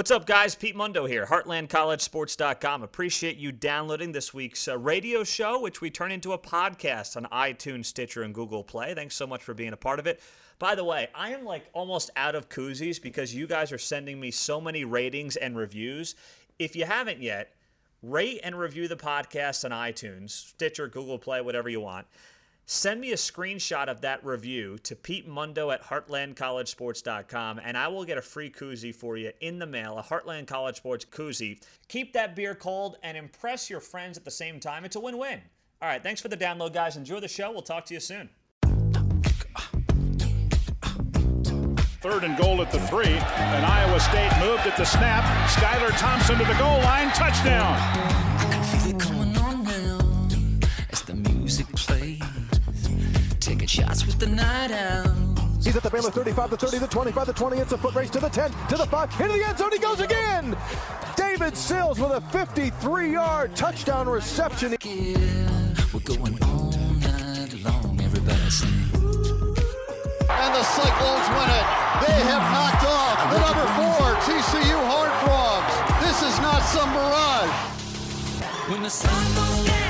What's up, guys? Pete Mundo here, HeartlandCollegeSports.com. Appreciate you downloading this week's uh, radio show, which we turn into a podcast on iTunes, Stitcher, and Google Play. Thanks so much for being a part of it. By the way, I am like almost out of koozies because you guys are sending me so many ratings and reviews. If you haven't yet, rate and review the podcast on iTunes, Stitcher, Google Play, whatever you want. Send me a screenshot of that review to Pete Mundo at heartlandcollegesports.com, and I will get a free koozie for you in the mail, a Heartland College Sports koozie. Keep that beer cold and impress your friends at the same time. It's a win win. All right, thanks for the download, guys. Enjoy the show. We'll talk to you soon. Third and goal at the three, and Iowa State moved at the snap. Skylar Thompson to the goal line, touchdown. Taking shots with the night owls. He's at the Baylor 35, the 30, the 25, the 20. It's a foot race to the 10, to the 5, into the end zone. He goes again. David Sills with a 53 yard touchdown reception. Yeah, we're going all night long. Everybody sing. And the Cyclones win it. They have knocked off the number four TCU Horned Frogs. This is not some mirage. When the sun goes down,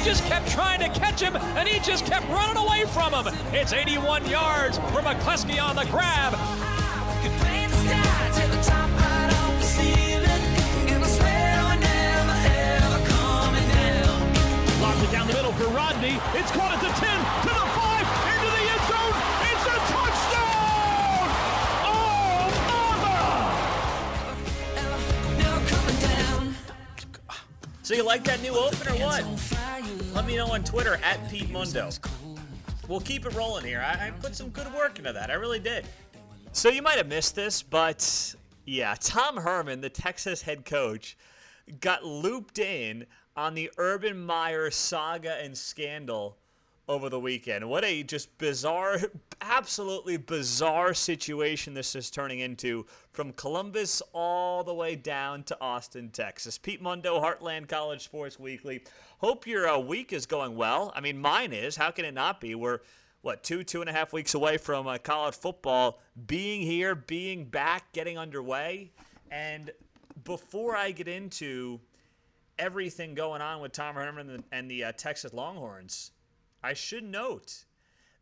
They just kept trying to catch him, and he just kept running away from him. It's 81 yards for McCleskey on the grab. can paint the sky to the top right off the ceiling. And I swear we're never ever coming down. Locked it down the middle for Rodney. It's caught at the 10, So, you like that new open or what? Let me know on Twitter at Pete Mundo. We'll keep it rolling here. I, I put some good work into that. I really did. So you might have missed this, but yeah, Tom Herman, the Texas head coach, got looped in on the Urban Meyer saga and scandal over the weekend. What a just bizarre, absolutely bizarre situation this is turning into from Columbus all the way down to Austin, Texas. Pete Mundo, Heartland College Sports Weekly. Hope your uh, week is going well. I mean, mine is. How can it not be? We're what two two and a half weeks away from uh, college football being here, being back, getting underway. And before I get into everything going on with Tom Herman and the, and the uh, Texas Longhorns, I should note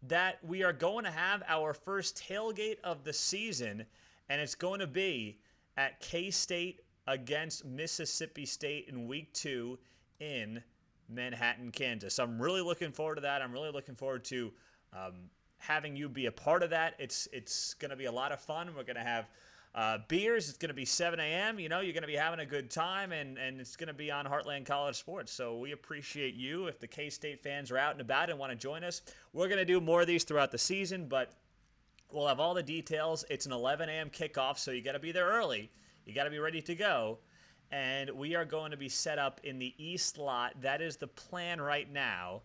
that we are going to have our first tailgate of the season, and it's going to be at K State against Mississippi State in week two in Manhattan, Kansas. So I'm really looking forward to that. I'm really looking forward to um, having you be a part of that. It's it's going to be a lot of fun. We're going to have uh, beers. It's going to be 7 a.m. You know, you're going to be having a good time, and, and it's going to be on Heartland College Sports. So we appreciate you. If the K State fans are out and about and want to join us, we're going to do more of these throughout the season, but we'll have all the details. It's an 11 a.m. kickoff, so you got to be there early. You got to be ready to go. And we are going to be set up in the East lot. That is the plan right now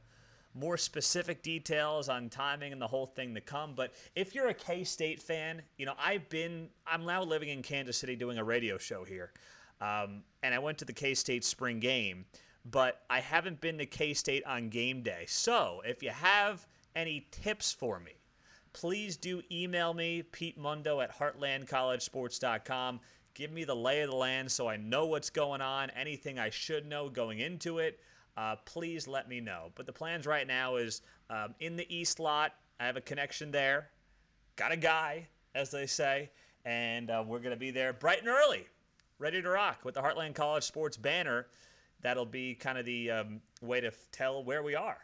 more specific details on timing and the whole thing to come. But if you're a K State fan, you know, I've been, I'm now living in Kansas City doing a radio show here. Um, and I went to the K State spring game, but I haven't been to K State on game day. So if you have any tips for me, please do email me, Pete Mundo at heartlandcollegesports.com. Give me the lay of the land so I know what's going on, anything I should know going into it uh, please let me know. But the plans right now is um, in the East lot. I have a connection there. Got a guy, as they say, and uh, we're going to be there bright and early, ready to rock with the Heartland College Sports banner. That'll be kind of the um, way to f- tell where we are.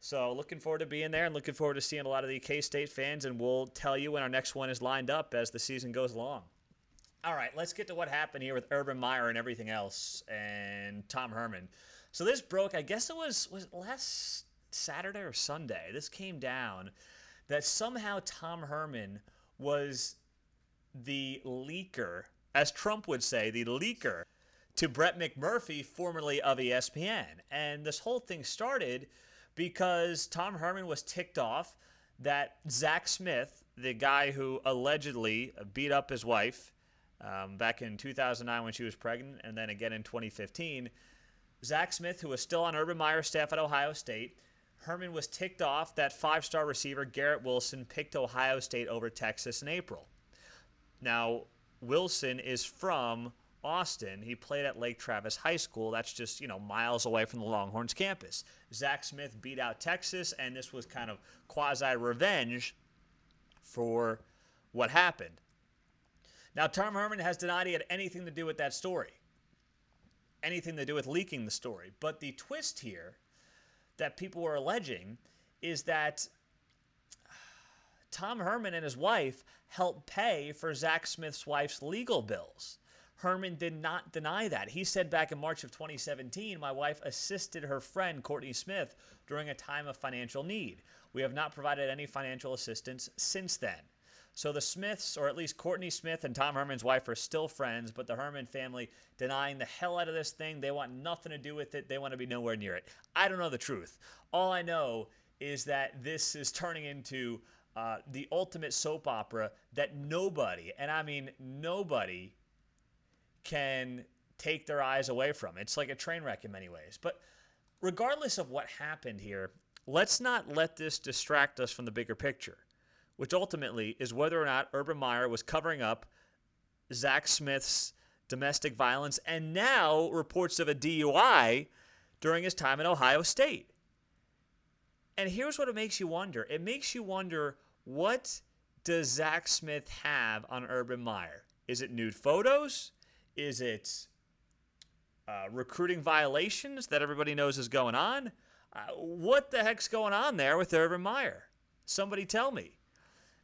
So looking forward to being there and looking forward to seeing a lot of the K State fans, and we'll tell you when our next one is lined up as the season goes along. All right, let's get to what happened here with Urban Meyer and everything else, and Tom Herman. So this broke. I guess it was was last Saturday or Sunday. This came down that somehow Tom Herman was the leaker, as Trump would say, the leaker to Brett McMurphy, formerly of ESPN. And this whole thing started because Tom Herman was ticked off that Zach Smith, the guy who allegedly beat up his wife um, back in 2009 when she was pregnant, and then again in 2015, Zach Smith, who was still on Urban Meyer's staff at Ohio State, Herman was ticked off that five star receiver Garrett Wilson picked Ohio State over Texas in April. Now, Wilson is from Austin. He played at Lake Travis High School. That's just, you know, miles away from the Longhorns campus. Zach Smith beat out Texas, and this was kind of quasi revenge for what happened. Now, Tom Herman has denied he had anything to do with that story, anything to do with leaking the story. But the twist here that people were alleging is that Tom Herman and his wife helped pay for Zach Smith's wife's legal bills. Herman did not deny that. He said back in March of 2017, my wife assisted her friend Courtney Smith during a time of financial need. We have not provided any financial assistance since then. So the Smiths, or at least Courtney Smith and Tom Herman's wife, are still friends, but the Herman family denying the hell out of this thing. They want nothing to do with it. They want to be nowhere near it. I don't know the truth. All I know is that this is turning into uh, the ultimate soap opera that nobody, and I mean nobody, can take their eyes away from. It's like a train wreck in many ways. But regardless of what happened here, let's not let this distract us from the bigger picture, which ultimately is whether or not Urban Meyer was covering up Zach Smith's domestic violence and now reports of a DUI during his time at Ohio State. And here's what it makes you wonder it makes you wonder what does Zach Smith have on Urban Meyer? Is it nude photos? Is it uh, recruiting violations that everybody knows is going on? Uh, what the heck's going on there with Urban Meyer? Somebody tell me.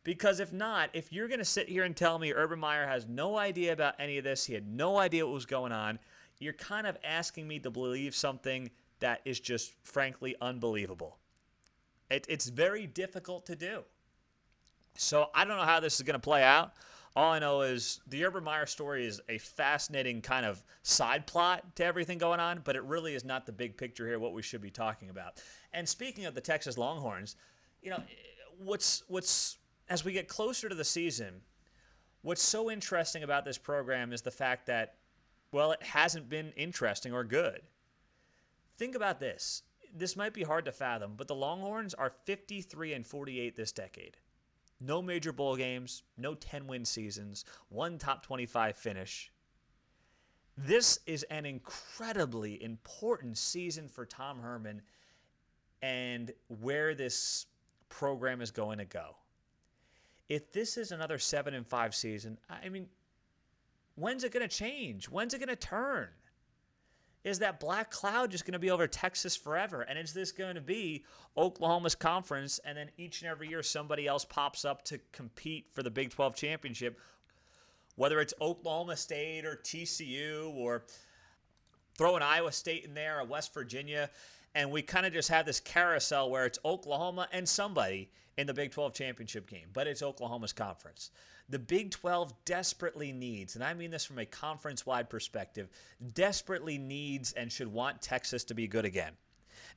Because if not, if you're going to sit here and tell me Urban Meyer has no idea about any of this, he had no idea what was going on, you're kind of asking me to believe something that is just frankly unbelievable. It, it's very difficult to do. So I don't know how this is going to play out. All I know is the Urban Meyer story is a fascinating kind of side plot to everything going on, but it really is not the big picture here, what we should be talking about. And speaking of the Texas Longhorns, you know, what's what's as we get closer to the season, what's so interesting about this program is the fact that, well, it hasn't been interesting or good. Think about this. This might be hard to fathom, but the Longhorns are 53 and 48 this decade. No major bowl games, no 10 win seasons, one top 25 finish. This is an incredibly important season for Tom Herman and where this program is going to go. If this is another 7 and 5 season, I mean, when's it going to change? When's it going to turn? Is that black cloud just going to be over Texas forever? And is this going to be Oklahoma's conference and then each and every year somebody else pops up to compete for the Big 12 championship? Whether it's Oklahoma State or TCU or throw an Iowa State in there or West Virginia. And we kind of just have this carousel where it's Oklahoma and somebody in the Big 12 championship game, but it's Oklahoma's conference. The Big 12 desperately needs, and I mean this from a conference wide perspective, desperately needs and should want Texas to be good again.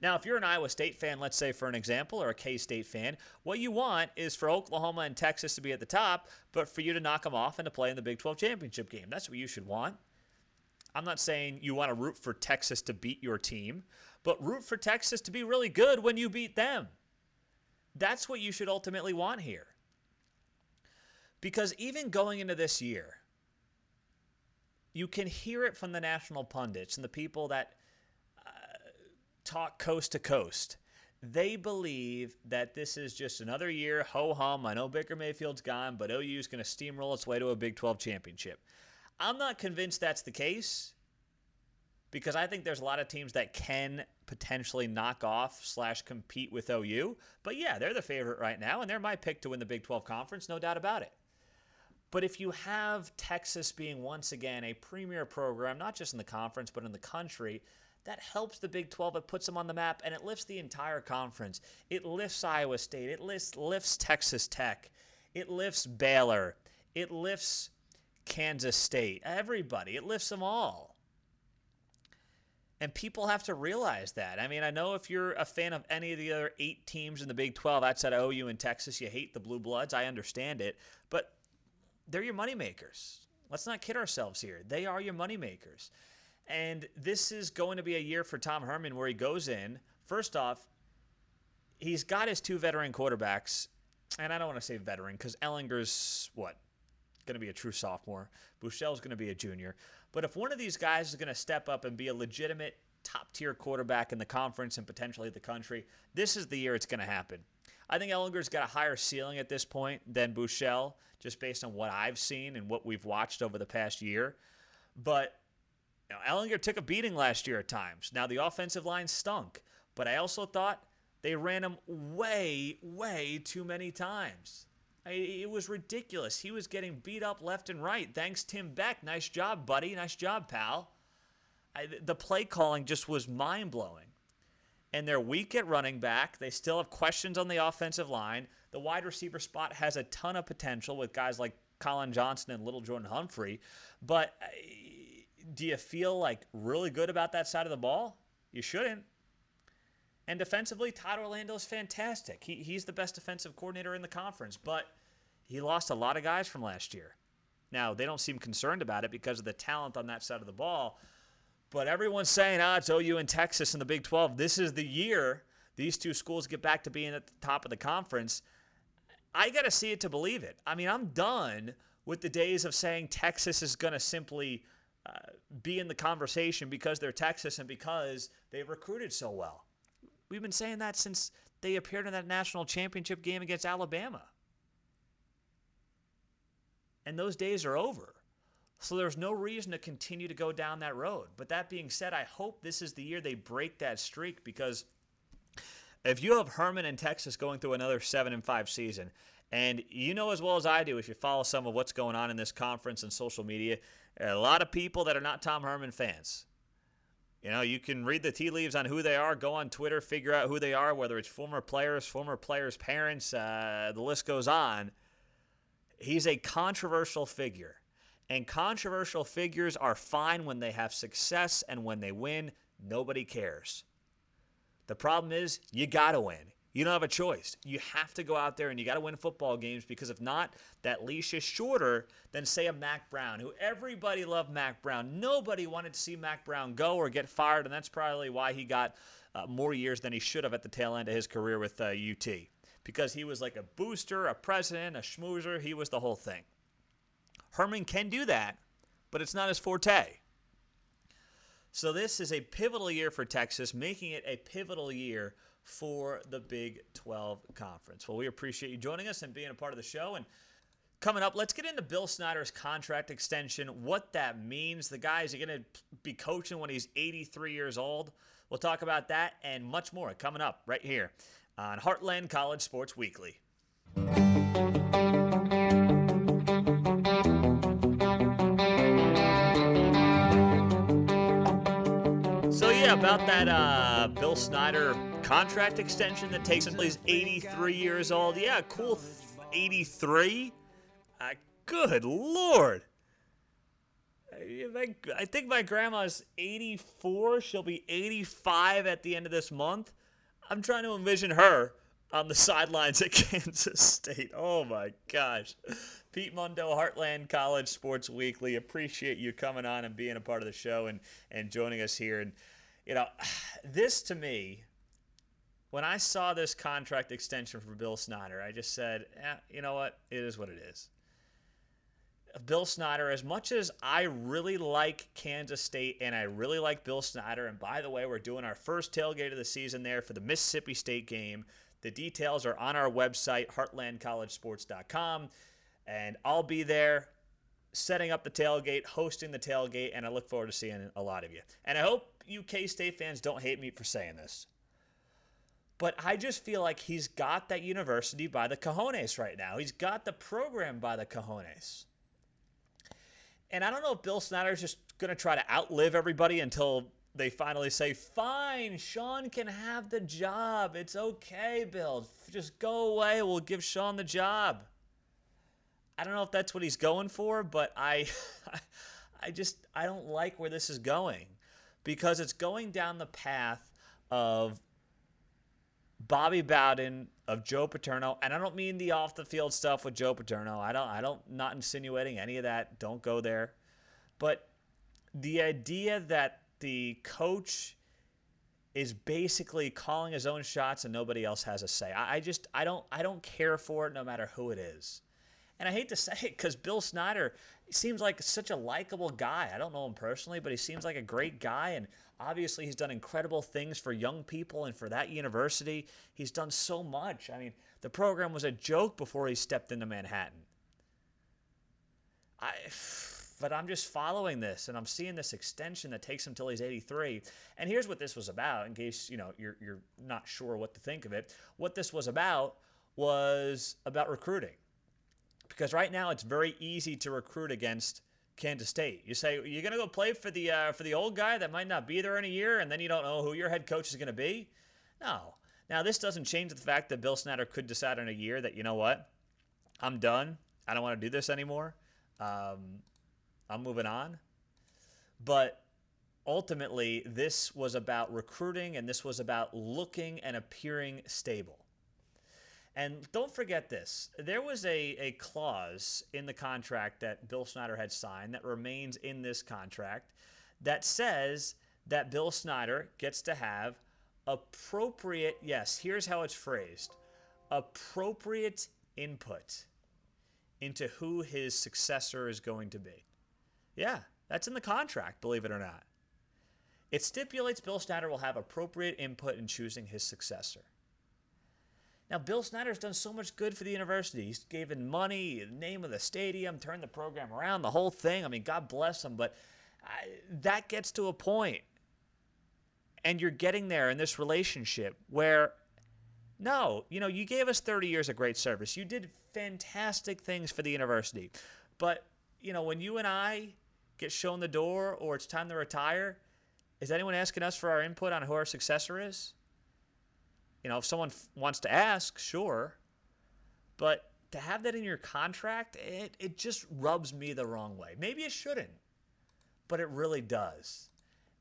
Now, if you're an Iowa State fan, let's say for an example, or a K State fan, what you want is for Oklahoma and Texas to be at the top, but for you to knock them off and to play in the Big 12 championship game. That's what you should want. I'm not saying you want to root for Texas to beat your team, but root for Texas to be really good when you beat them. That's what you should ultimately want here. Because even going into this year, you can hear it from the national pundits and the people that uh, talk coast to coast. They believe that this is just another year, ho hum. I know Baker Mayfield's gone, but OU is going to steamroll its way to a Big 12 championship. I'm not convinced that's the case because I think there's a lot of teams that can potentially knock off slash compete with OU. But yeah, they're the favorite right now, and they're my pick to win the Big 12 conference, no doubt about it. But if you have Texas being once again a premier program, not just in the conference, but in the country, that helps the Big 12. It puts them on the map and it lifts the entire conference. It lifts Iowa State. It lifts, lifts Texas Tech. It lifts Baylor. It lifts Kansas State. Everybody. It lifts them all. And people have to realize that. I mean, I know if you're a fan of any of the other eight teams in the Big 12 outside of OU and Texas, you hate the Blue Bloods. I understand it. But they're your moneymakers. Let's not kid ourselves here. They are your moneymakers. And this is going to be a year for Tom Herman where he goes in. First off, he's got his two veteran quarterbacks. And I don't want to say veteran because Ehlinger's what? Going to be a true sophomore. Buechele's going to be a junior. But if one of these guys is going to step up and be a legitimate top tier quarterback in the conference and potentially the country, this is the year it's going to happen. I think Ehlinger's got a higher ceiling at this point than Buechele, just based on what I've seen and what we've watched over the past year. But you know, Ehlinger took a beating last year at times. Now the offensive line stunk, but I also thought they ran him way, way too many times. It was ridiculous. He was getting beat up left and right. Thanks, Tim Beck. Nice job, buddy. Nice job, pal. I, the play calling just was mind blowing. And they're weak at running back. They still have questions on the offensive line. The wide receiver spot has a ton of potential with guys like Collin Johnson and Little Jordan Humphrey. But uh, do you feel like really good about that side of the ball? You shouldn't. And defensively, Todd Orlando is fantastic. He, he's the best defensive coordinator in the conference, but he lost a lot of guys from last year. Now, they don't seem concerned about it because of the talent on that side of the ball, but everyone's saying, ah, it's OU and Texas in the Big 12. This is the year these two schools get back to being at the top of the conference. I got to see it to believe it. I mean, I'm done with the days of saying Texas is going to simply uh, be in the conversation because they're Texas and because they've recruited so well. We've been saying that since they appeared in that national championship game against Alabama. And those days are over. So there's no reason to continue to go down that road. But that being said, I hope this is the year they break that streak because if you have Herman and Texas going through another 7 and 5 season, and you know as well as I do if you follow some of what's going on in this conference and social media, a lot of people that are not Tom Herman fans. You know, you can read the tea leaves on who they are, go on Twitter, figure out who they are, whether it's former players, former players' parents, uh, the list goes on. He's a controversial figure. And controversial figures are fine when they have success and when they win, nobody cares. The problem is, you got to win. You don't have a choice. You have to go out there and you got to win football games because if not, that leash is shorter than, say, a Mack Brown, who everybody loved Mack Brown. Nobody wanted to see Mack Brown go or get fired, and that's probably why he got uh, more years than he should have at the tail end of his career with uh, UT. Because he was like a booster, a president, a schmoozer. He was the whole thing. Herman can do that, but it's not his forte. So this is a pivotal year for Texas, making it a pivotal year for the Big 12 Conference. Well, we appreciate you joining us and being a part of the show. And coming up, let's get into Bill Snyder's contract extension, what that means. The guy is going to be coaching when he's 83 years old. We'll talk about that and much more coming up right here on Heartland College Sports Weekly. So yeah, about that uh, Bill Snyder contract extension that takes him he's 83 years old. Yeah, cool. 83. Uh, good lord. I think my grandma's 84. She'll be 85 at the end of this month. I'm trying to envision her on the sidelines at Kansas State. Oh my gosh. Pete Mundo, Heartland College Sports Weekly. Appreciate you coming on and being a part of the show and, and joining us here. And, you know, this to me, when I saw this contract extension for Bill Snyder, I just said, eh, you know what? It is what it is. Bill Snyder, as much as I really like Kansas State and I really like Bill Snyder, and by the way, we're doing our first tailgate of the season there for the Mississippi State game. The details are on our website, heartlandcollegesports.com, and I'll be there setting up the tailgate, hosting the tailgate, and I look forward to seeing a lot of you. And I hope you K State fans don't hate me for saying this. But I just feel like he's got that university by the cojones right now. He's got the program by the cojones. And I don't know if Bill Snyder's just going to try to outlive everybody until they finally say, fine, Sean can have the job. It's okay, Bill. Just go away. We'll give Sean the job. I don't know if that's what he's going for, but I, I just, I don't like where this is going because it's going down the path of Bobby Bowden of Joe Paterno, and I don't mean the off the field stuff with Joe Paterno. I don't I don't not insinuating any of that. Don't go there. But the idea that the coach is basically calling his own shots and nobody else has a say. I, I just I don't I don't care for it no matter who it is. And I hate to say it because Bill Snyder seems like such a likable guy. I don't know him personally, but he seems like a great guy. And obviously, he's done incredible things for young people and for that university. He's done so much. I mean, the program was a joke before he stepped into Manhattan. I, but I'm just following this, and I'm seeing this extension that takes him till he's 83. And here's what this was about, in case you know you're you're not sure what to think of it. What this was about was about recruiting, because right now it's very easy to recruit against Kansas State. You say you're gonna go play for the uh, for the old guy that might not be there in a year, and then you don't know who your head coach is gonna be. No. Now this doesn't change the fact that Bill Snyder could decide in a year that you know what, I'm done. I don't want to do this anymore. Um, I'm moving on. But ultimately, this was about recruiting and this was about looking and appearing stable. And don't forget this there was a, a clause in the contract that Bill Snyder had signed that remains in this contract that says that Bill Snyder gets to have appropriate, yes, here's how it's phrased appropriate input into who his successor is going to be. Yeah, that's in the contract, believe it or not. It stipulates Bill Snyder will have appropriate input in choosing his successor. Now, Bill Snyder's done so much good for the university. He's given money, the name of the stadium, turned the program around, the whole thing. I mean, God bless him, but I, that gets to a point, and you're getting there in this relationship where no, you know, you gave us 30 years of great service. You did fantastic things for the university. But, you know, when you and I get shown the door or it's time to retire, is anyone asking us for our input on who our successor is? You know, if someone f- wants to ask, sure. But to have that in your contract, it, it just rubs me the wrong way. Maybe it shouldn't, but it really does.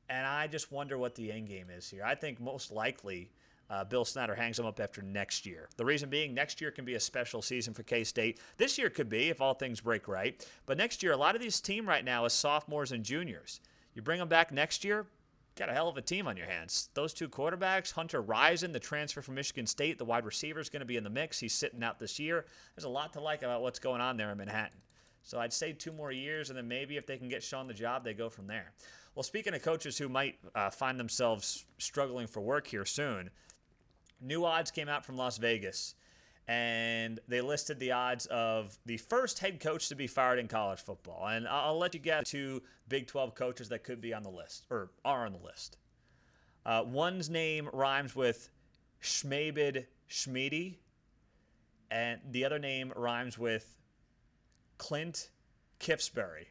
And I just wonder what the end game is here. I think most likely uh, Bill Snyder hangs them up after next year. The reason being, next year can be a special season for K State. This year could be if all things break right. But next year, a lot of this team right now is sophomores and juniors. You bring them back next year, got a hell of a team on your hands. Those two quarterbacks, Hunter Rison, the transfer from Michigan State, the wide receiver is going to be in the mix. He's sitting out this year. There's a lot to like about what's going on there in Manhattan. So I'd say two more years, and then maybe if they can get shown the job, they go from there. Well, speaking of coaches who might uh, find themselves struggling for work here soon, new odds came out from Las Vegas, and they listed the odds of the first head coach to be fired in college football. And I'll, let you get two Big 12 coaches that could be on the list or are on the list. Uh, one's name rhymes with Schmabid Schmiedy, and the other name rhymes with Clint Kipsbury.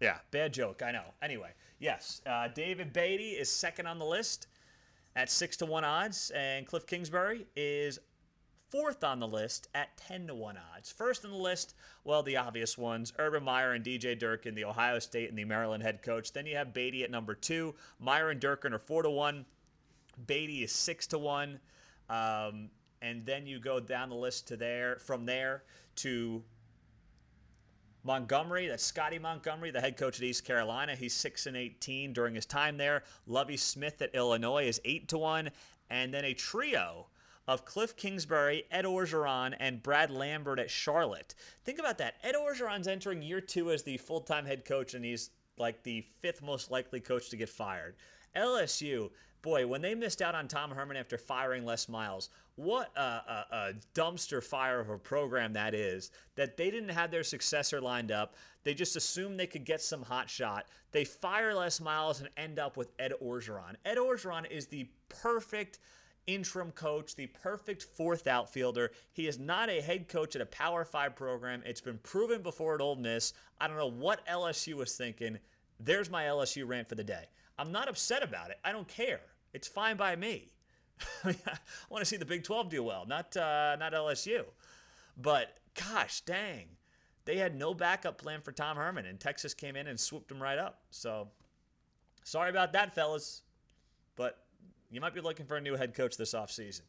Yeah, bad joke, I know. Anyway, yes, uh, David Beaty is second on the list at six to one odds, and Cliff Kingsbury is fourth on the list at 10 to 1 odds. First on the list, well, the obvious ones Urban Meyer and DJ Durkin, the Ohio State and the Maryland head coach. Then you have Beaty at number two. Meyer and Durkin are 4 to 1. Beaty is 6 to 1. Um, and then you go down the list to there, from there to Montgomery, that's Scotty Montgomery, the head coach at East Carolina. He's 6 and 18 during his time there. Lovie Smith at Illinois is 8 to 1. And then a trio of Cliff Kingsbury, Ed Orgeron, and Brad Lambert at Charlotte. Think about that. Ed Orgeron's entering year two as the full time head coach, and he's like the fifth most likely coach to get fired. LSU, boy, when they missed out on Tom Herman after firing Les Miles, what a, a, a dumpster fire of a program that is. That they didn't have their successor lined up. They just assumed they could get some hot shot. They fire Les Miles and end up with Ed Orgeron. Ed Orgeron is the perfect interim coach, the perfect fourth outfielder. He is not a head coach at a Power Five program. It's been proven before at Ole Miss. I don't know what LSU was thinking. There's my LSU rant for the day. I'm not upset about it. I don't care. It's fine by me. I want to see the Big 12 do well, not uh, not LSU. But gosh, dang, they had no backup plan for Tom Herman, and Texas came in and swooped him right up. So sorry about that, fellas. But you might be looking for a new head coach this offseason.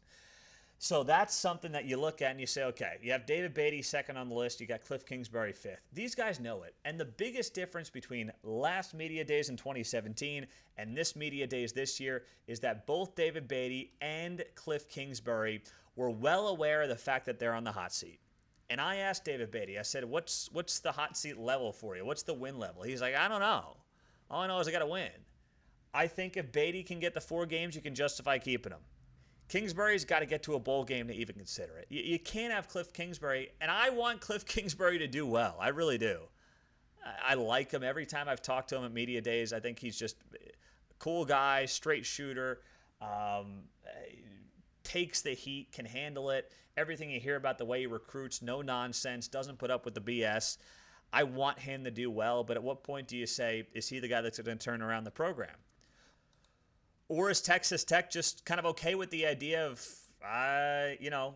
So that's something that you look at and you say, okay, you have David Beaty second on the list, you got Cliff Kingsbury fifth. These guys know it. And the biggest difference between last media days in 2017 and this media days this year is that both David Beaty and Cliff Kingsbury were well aware of the fact that they're on the hot seat. And I asked David Beaty, I said, what's what's the hot seat level for you? What's the win level? He's like, I don't know. All I know is I got to win. I think if Beaty can get the four games, you can justify keeping him. Kingsbury's got to get to a bowl game to even consider it. You, you can't have Cliff Kingsbury, and I want Cliff Kingsbury to do well. I really do. I, I like him every time I've talked to him at media days. I think he's just a cool guy, straight shooter, um, takes the heat, can handle it. Everything you hear about the way he recruits, no nonsense, doesn't put up with the BS. I want him to do well, but at what point do you say, is he the guy that's going to turn around the program? Or is Texas Tech just kind of okay with the idea of, uh, you know,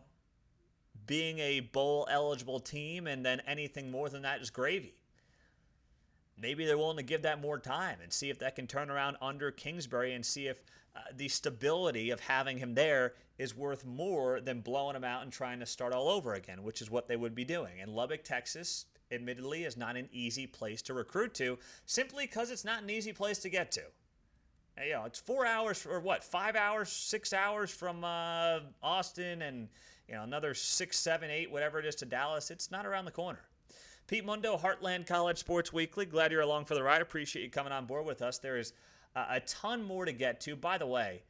being a bowl eligible team and then anything more than that is gravy? Maybe they're willing to give that more time and see if that can turn around under Kingsbury and see if uh, the stability of having him there is worth more than blowing him out and trying to start all over again, which is what they would be doing. And Lubbock, Texas, admittedly, is not an easy place to recruit to simply because it's not an easy place to get to. You know, it's four hours or what, five hours, six hours from uh, Austin, and you know another six, seven, eight, whatever it is to Dallas. It's not around the corner. Pete Mundo, Heartland College Sports Weekly. Glad you're along for the ride. Appreciate you coming on board with us. There is uh, a ton more to get to. By the way,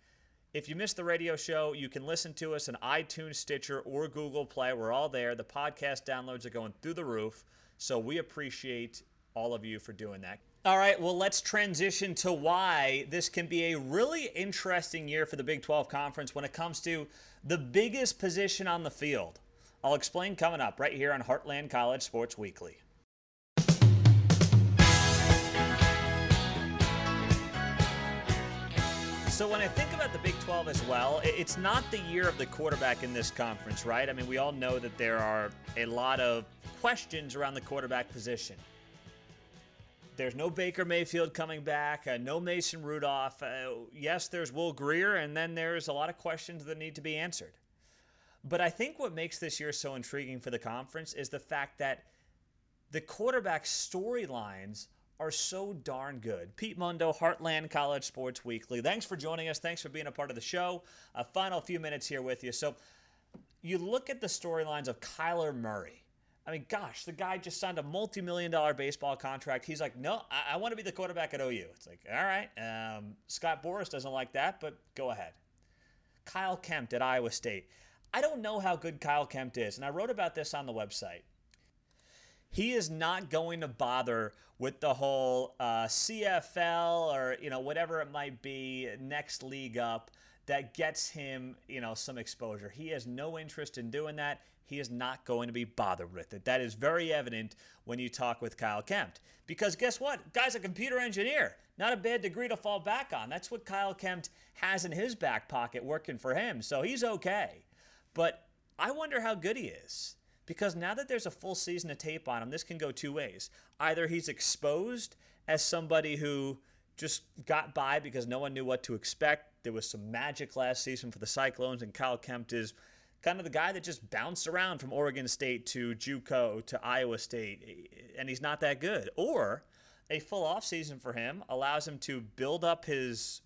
if you missed the radio show, you can listen to us on iTunes, Stitcher, or Google Play. We're all there. The podcast downloads are going through the roof. So we appreciate all of you for doing that. All right, well, let's transition to why this can be a really interesting year for the Big 12 Conference when it comes to the biggest position on the field. I'll explain coming up right here on Heartland College Sports Weekly. So when I think about the Big 12 as well, it's not the year of the quarterback in this conference, right? I mean, we all know that there are a lot of questions around the quarterback position. There's no Baker Mayfield coming back, uh, no Mason Rudolph. Uh, yes, there's Will Grier, and then there's a lot of questions that need to be answered. But I think what makes this year so intriguing for the conference is the fact that the quarterback storylines are so darn good. Pete Mundo, Heartland College Sports Weekly. Thanks for joining us. Thanks for being a part of the show. A final few minutes here with you. So, you look at the storylines of Kyler Murray. I mean, gosh, the guy just signed a multi million dollar baseball contract. He's like, no, I, I want to be the quarterback at OU. It's like, all right. Um, Scott Boras doesn't like that, but go ahead. Kyle Kempt at Iowa State. I don't know how good Kyle Kempt is, and I wrote about this on the website. He is not going to bother with the whole uh, CFL or you know whatever it might be next league up that gets him you know some exposure. He has no interest in doing that. He is not going to be bothered with it. That is very evident when you talk with Kyle Kempt. Because guess what? Guy's a computer engineer. Not a bad degree to fall back on. That's what Kyle Kempt has in his back pocket working for him. So he's okay. But I wonder how good he is. Because now that there's a full season of tape on him, this can go two ways. Either he's exposed as somebody who just got by because no one knew what to expect. There was some magic last season for the Cyclones, and Kyle Kempt is kind of the guy that just bounced around from Oregon State to JUCO to Iowa State, and he's not that good. Or a full offseason for him allows him to build up his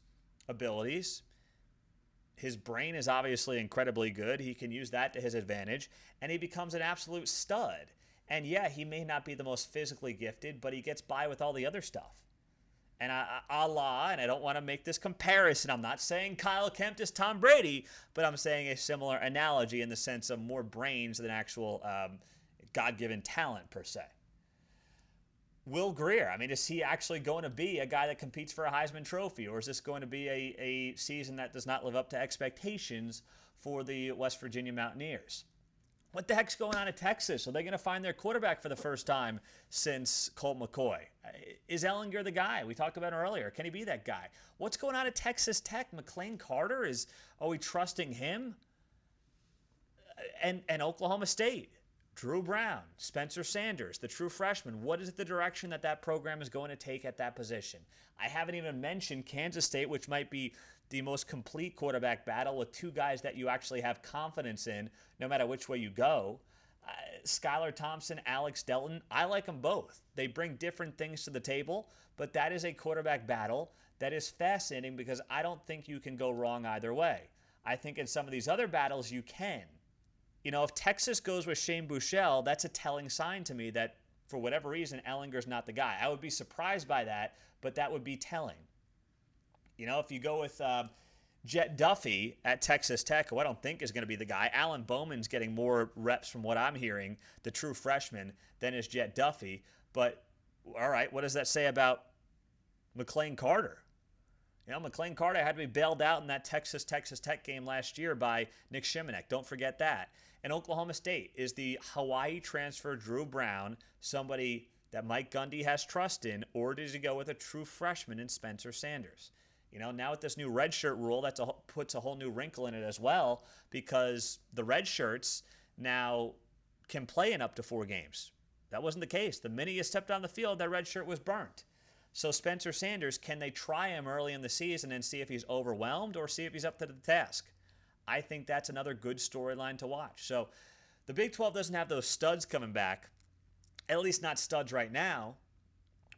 abilities, his brain is obviously incredibly good. He can use that to his advantage, and he becomes an absolute stud. And yeah, he may not be the most physically gifted, but he gets by with all the other stuff. And I, I, a la, and I don't want to make this comparison. I'm not saying Kyle Kempt is Tom Brady, but I'm saying a similar analogy in the sense of more brains than actual um, God given talent, per se. Will Grier, I mean, is he actually going to be a guy that competes for a Heisman Trophy, or is this going to be a, a season that does not live up to expectations for the West Virginia Mountaineers? What the heck's going on at Texas? Are they going to find their quarterback for the first time since Colt McCoy? Is Ehlinger the guy? We talked about earlier. Can he be that guy? What's going on at Texas Tech? McLane Carter is are we trusting him? And and Oklahoma State, Dru Brown, Spencer Sanders, the true freshman. What is the direction that that program is going to take at that position? I haven't even mentioned Kansas State, which might be the most complete quarterback battle with two guys that you actually have confidence in, no matter which way you go. Uh, Skylar Thompson, Alex Delton, I like them both. They bring different things to the table, but that is a quarterback battle that is fascinating because I don't think you can go wrong either way. I think in some of these other battles you can. you know, if Texas goes with Shane Buechele, that's a telling sign to me that for whatever reason, Ehlinger's not the guy. I would be surprised by that, but that would be telling. You know, if you go with uh, Jett Duffey at Texas Tech, who I don't think is going to be the guy, Alan Bowman's getting more reps from what I'm hearing, the true freshman, than is Jett Duffey. But all right, what does that say about McLane Carter? You know, McLane Carter had to be bailed out in that Texas Texas Tech game last year by Nic Shimonek. Don't forget that. And Oklahoma State is the Hawaii transfer Dru Brown, somebody that Mike Gundy has trust in, or does he go with a true freshman in Spencer Sanders? You know, now with this new red shirt rule, that puts a whole new wrinkle in it as well because the red shirts now can play in up to four games. That wasn't the case. The minute you stepped on the field, that red shirt was burnt. So Spencer Sanders, can they try him early in the season and see if he's overwhelmed or see if he's up to the task? I think that's another good storyline to watch. So the Big 12 doesn't have those studs coming back, at least not studs right now,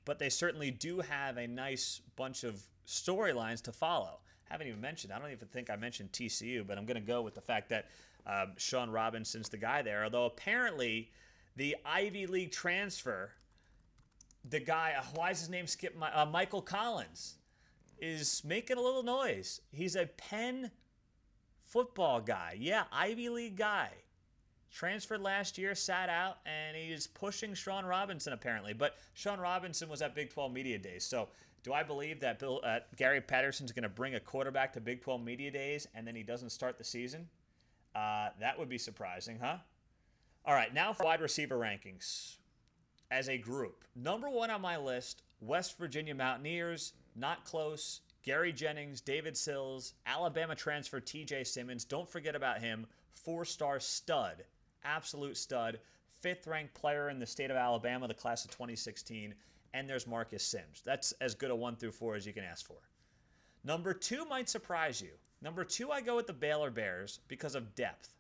but they certainly do have a nice bunch of storylines to follow. I Haven't even mentioned, I don't even think I mentioned TCU, but I'm going to go with the fact that um, Shawn Robinson's the guy there. Although apparently the Ivy League transfer, the guy, uh, why is his name skip? My, uh, Michael Collins is making a little noise. He's a Penn football guy. Yeah, Ivy League guy. Transferred last year, sat out, and he's pushing Shawn Robinson apparently. But Shawn Robinson was at Big 12 Media Days. So do I believe that Bill uh, Gary Patterson's going to bring a quarterback to Big 12 Media Days and then he doesn't start the season? Uh, that would be surprising, huh? All right, now for wide receiver rankings as a group. Number one on my list West Virginia Mountaineers, not close. Gary Jennings, David Sills, Alabama transfer TJ Simmons. Don't forget about him. Four star stud, absolute stud, fifth ranked player in the state of Alabama, the class of 2016. And there's Marcus Sims. That's as good a one through four as you can ask for. Number two might surprise you. Number two, I go with the Baylor Bears because of depth.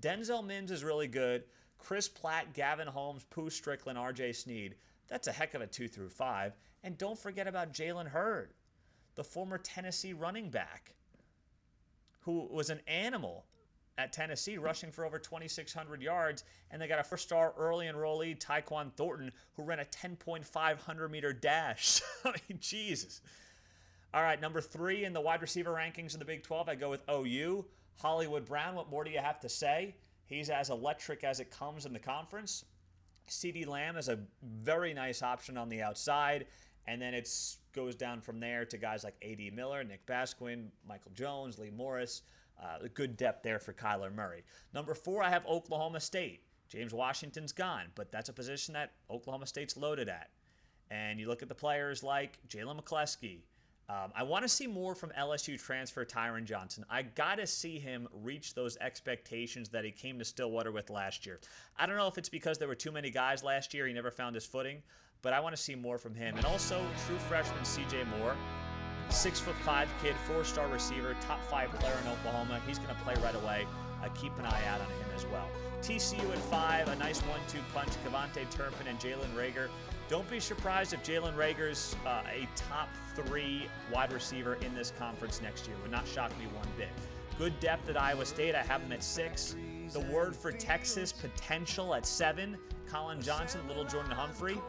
Denzel Mims is really good. Chris Platt, Gavin Holmes, Pooh Strickland, RJ Sneed. That's a heck of a two through five. And don't forget about Jalen Hurd the former Tennessee running back who was an animal at Tennessee, rushing for over 2,600 yards. And they got a first star early enrollee, Tyquan Thornton, who ran a 10.500 meter dash. I mean, Jesus. All right, number three in the wide receiver rankings in the Big 12, I go with OU. Hollywood Brown, what more do you have to say? He's as electric as it comes in the conference. CeeDee Lamb is a very nice option on the outside. And then it goes down from there to guys like A.D. Miller, Nick Basquine, Michael Jones, Lee Morris. Uh, good depth there for Kyler Murray. Number four, I have Oklahoma State. James Washington's gone, but that's a position that Oklahoma State's loaded at. And you look at the players like Jalen McCleskey. Um, I want to see more from LSU transfer Tyron Johnson. I got to see him reach those expectations that he came to Stillwater with last year. I don't know if it's because there were too many guys last year, he never found his footing, but I want to see more from him. And also, true freshman CJ Moore, six foot five kid, four star receiver, top five player in Oklahoma. He's going to play right away. Uh, keep an eye out on him as well. TCU at five, a nice one two punch. KaVontae Turpin and Jalen Reagor. Don't be surprised if Jalen Reagor's uh, a top three wide receiver in this conference next year. Would not shock me one bit. Good depth at Iowa State. I have him at six. The word for Texas potential at seven. Collin Johnson, Little Jordan Humphrey.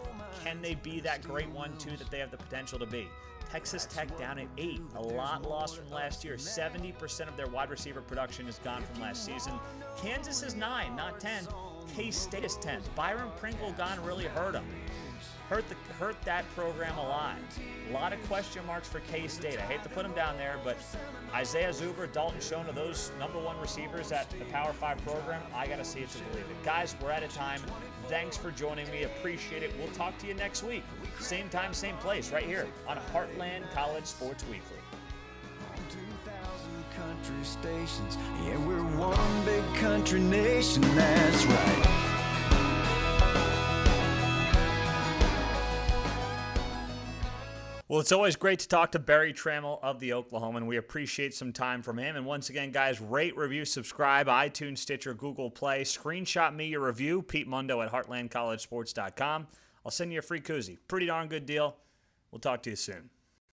Can they be that great one, two, that they have the potential to be? Texas Tech down at eight. A lot lost from last year. 70% of their wide receiver production is gone from last season. Kansas is nine, not 10. K State is 10. Byron Pringle gone really hurt them. Hurt, the, hurt that program a lot. A lot of question marks for K State. I hate to put them down there, but Isaiah Zuber, Dalton Schoen are those number one receivers at the Power 5 program. I got to see it to believe it. Guys, we're out of time. Thanks for joining me. Appreciate it. We'll talk to you next week. Same time, same place, right here on Heartland College Sports Weekly. country stations. Yeah, we're one big country nation, that's right. Well, it's always great to talk to Berry Tramel of the Oklahoman. We appreciate some time from him. And once again, guys, rate, review, subscribe, iTunes, Stitcher, Google Play. Screenshot me your review, Pete Mundo at heartlandcollegesports.com. I'll send you a free koozie. Pretty darn good deal. We'll talk to you soon.